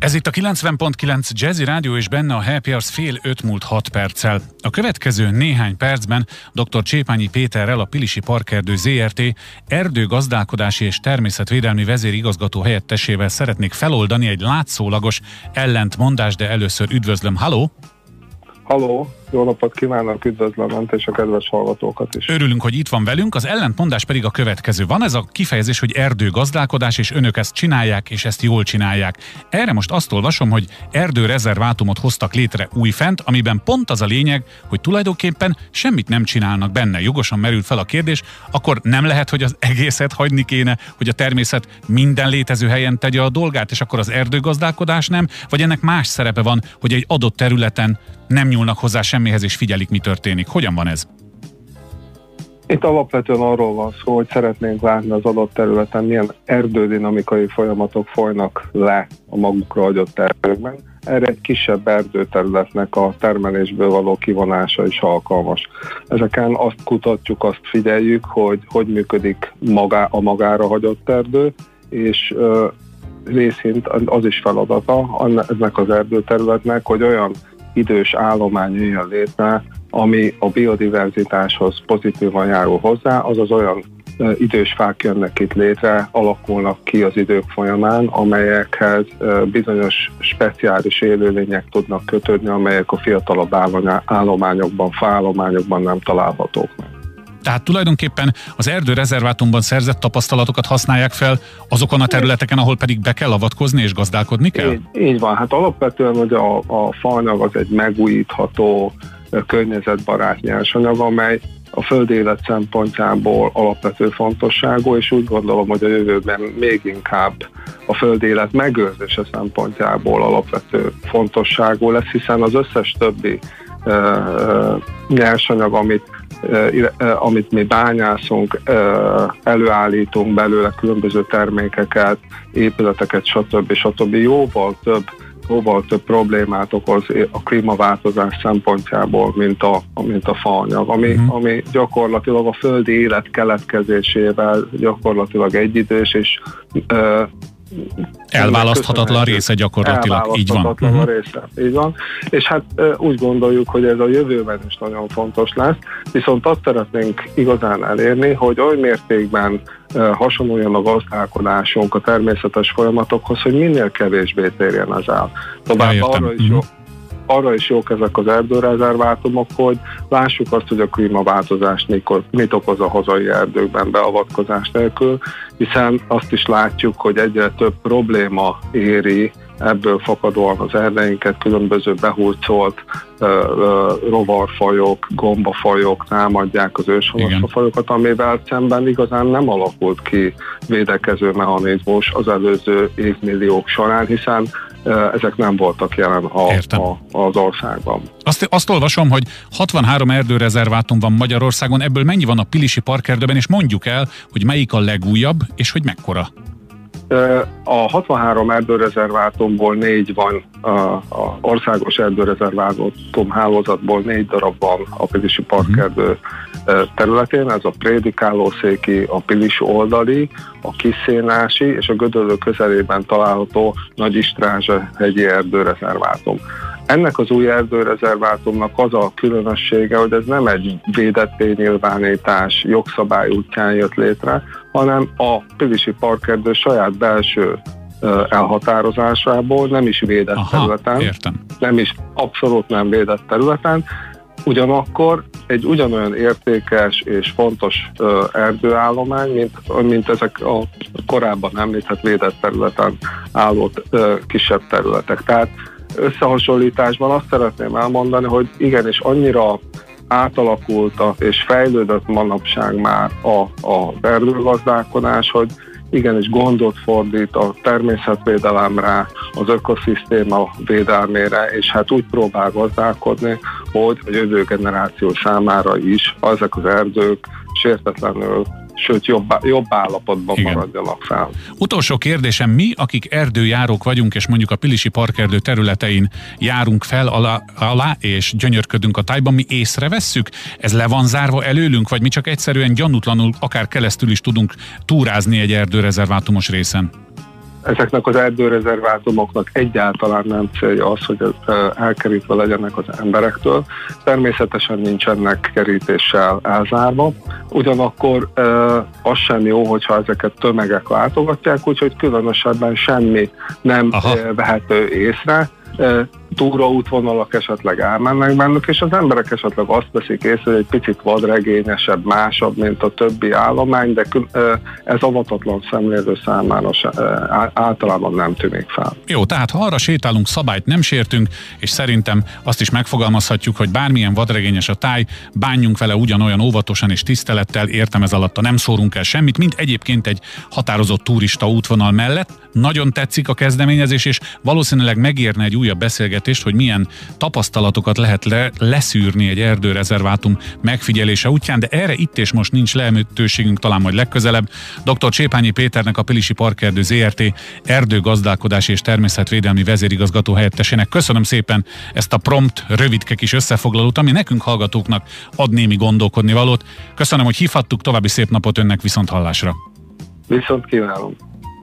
Ez itt a 90.9 Jazzy Rádió és benne a Happy Hours fél öt múlt hat perccel. A következő néhány percben dr. Csépányi Péterrel a Pilisi Parkerdő ZRT erdőgazdálkodási és természetvédelmi vezérigazgató helyettesével szeretnék feloldani egy látszólagos ellentmondást, de először üdvözlöm. Halló! Halló, jó napot kívánok, üdvözlöm Önt és a kedves hallgatókat is. Örülünk, hogy itt van velünk, az ellentmondás pedig a következő. Van ez a kifejezés, hogy erdőgazdálkodás, és önök ezt csinálják, és ezt jól csinálják. Erre most azt olvasom, hogy erdőrezervátumot hoztak létre újfent, amiben pont az a lényeg, hogy tulajdonképpen semmit nem csinálnak benne. Jogosan merült fel a kérdés, akkor nem lehet, hogy az egészet hagyni kéne, hogy a természet minden létező helyen tegye a dolgát, és akkor az erdőgazdálkodás nem, vagy ennek más szerepe van, hogy egy adott területen nem nyúlnak hozzá semmihez, és figyelik, mi történik. Hogyan van ez? Itt alapvetően arról van szó, hogy szeretnénk látni az adott területen milyen erdődinamikai folyamatok folynak le a magukra hagyott erdőkben. Erre egy kisebb erdőterületnek a termelésből való kivonása is alkalmas. Ezeken azt kutatjuk, azt figyeljük, hogy hogy működik magá, a magára hagyott erdő, és részint az is feladata ennek az erdőterületnek, hogy olyan idős állomány jöjjön létre, ami a biodiverzitáshoz pozitívan járul hozzá, azaz olyan idős fák jönnek itt létre, alakulnak ki az idők folyamán, amelyekhez bizonyos speciális élőlények tudnak kötődni, amelyek a fiatalabb állományokban, fállományokban nem találhatók meg. Tehát tulajdonképpen az erdőrezervátumban szerzett tapasztalatokat használják fel azokon a területeken, ahol pedig be kell avatkozni és gazdálkodni kell? Így, így van. Hát alapvetően hogy a, a faanyag az egy megújítható, környezetbarát nyersanyag, amely a föld élet szempontjából alapvető fontosságú, és úgy gondolom, hogy a jövőben még inkább a föld élet megőrzése szempontjából alapvető fontosságú lesz, hiszen az összes többi nyersanyag, amit, amit mi bányászunk, előállítunk belőle különböző termékeket, épületeket, stb. stb. jóval több jóval több problémát okoz a klímaváltozás szempontjából, mint a, mint a faanyag, ami, uh-huh. ami gyakorlatilag a földi élet keletkezésével gyakorlatilag egyidős, és Elválaszthatatlan része gyakorlatilag, így van. Uh-huh. része, így van. És hát úgy gondoljuk, hogy ez a jövőben is nagyon fontos lesz, viszont azt szeretnénk igazán elérni, hogy oly mértékben hasonluljon a gazdálkodásunk a természetes folyamatokhoz, hogy minél kevésbé térjen az el. Tovább arra is jó, mhm arra is jók ezek az erdőrezervátumok, hogy lássuk azt, hogy a klímaváltozás mit okoz a hazai erdőkben beavatkozás nélkül, hiszen azt is látjuk, hogy egyre több probléma éri ebből fakadóan az erdeinket különböző behurcolt rovarfajok, gombafajok támadják az őshonosfajokat, amivel szemben igazán nem alakult ki védekező mechanizmus az előző évmilliók során, hiszen ezek nem voltak jelen a, a, az országban. Azt, azt olvasom, hogy 63 erdőrezervátum van Magyarországon, ebből mennyi van a Pilisi Parkerdőben, és mondjuk el, hogy melyik a legújabb, és hogy mekkora? A 63 erdőrezervátumból négy van, a országos erdőrezervátum hálózatból négy darab van a Pilisi Parkerdő területén, ez a Prédikálószéki, a Pilis oldali, a Kiszénási és a Gödöllő közelében található Nagy Istrázsa hegyi erdőrezervátum. Ennek az új erdőrezervátumnak az a különössége, hogy ez nem egy védett nyilvánítás jogszabály útján jött létre, hanem a Pilisi Parkerdő saját belső elhatározásából, nem is védett Aha, területen, értem. nem is abszolút nem védett területen, ugyanakkor egy ugyanolyan értékes és fontos erdőállomány, mint, mint ezek a korábban említett védett területen álló kisebb területek. Tehát összehasonlításban azt szeretném elmondani, hogy igenis annyira átalakult és fejlődött manapság már a, a erdőgazdálkodás, hogy igenis gondot fordít a természetvédelemre, az ökoszisztéma védelmére, és hát úgy próbál gazdálkodni, hogy a jövő generáció számára is ezek az erdők sértetlenül sőt jobb, jobb állapotban Igen. maradjanak fel. Utolsó kérdésem, mi, akik erdőjárók vagyunk, és mondjuk a Pilisi Parkerdő területein járunk fel alá, alá és gyönyörködünk a tájban, mi észrevesszük? Ez le van zárva előlünk, vagy mi csak egyszerűen gyanútlanul, akár keresztül is tudunk túrázni egy erdőrezervátumos részen? Ezeknek az erdőrezervátumoknak egyáltalán nem célja az, hogy elkerítve legyenek az emberektől. Természetesen nincsenek kerítéssel elzárva, ugyanakkor az sem jó, hogyha ezeket tömegek látogatják, úgyhogy különösebben semmi nem Aha. vehető észre túraútvonalak esetleg elmennek bennük, és az emberek esetleg azt veszik észre, hogy egy picit vadregényesebb, másabb, mint a többi állomány, de ez avatatlan szemlélő számára általában nem tűnik fel. Jó, tehát ha arra sétálunk, szabályt nem sértünk, és szerintem azt is megfogalmazhatjuk, hogy bármilyen vadregényes a táj, bánjunk vele ugyanolyan óvatosan és tisztelettel, értem ez alatt, nem szórunk el semmit, mint egyébként egy határozott turista útvonal mellett. Nagyon tetszik a kezdeményezés, és valószínűleg megérne egy újabb beszélgetés beszélgetést, hogy milyen tapasztalatokat lehet le, leszűrni egy erdőrezervátum megfigyelése útján, de erre itt és most nincs lehetőségünk, talán majd legközelebb. Dr. Csépányi Péternek a Pilisi Parkerdő ZRT erdőgazdálkodás és természetvédelmi vezérigazgató helyettesének köszönöm szépen ezt a prompt, rövidke kis összefoglalót, ami nekünk hallgatóknak ad némi gondolkodni valót. Köszönöm, hogy hívhattuk, további szép napot önnek viszont hallásra. Viszont kívánom.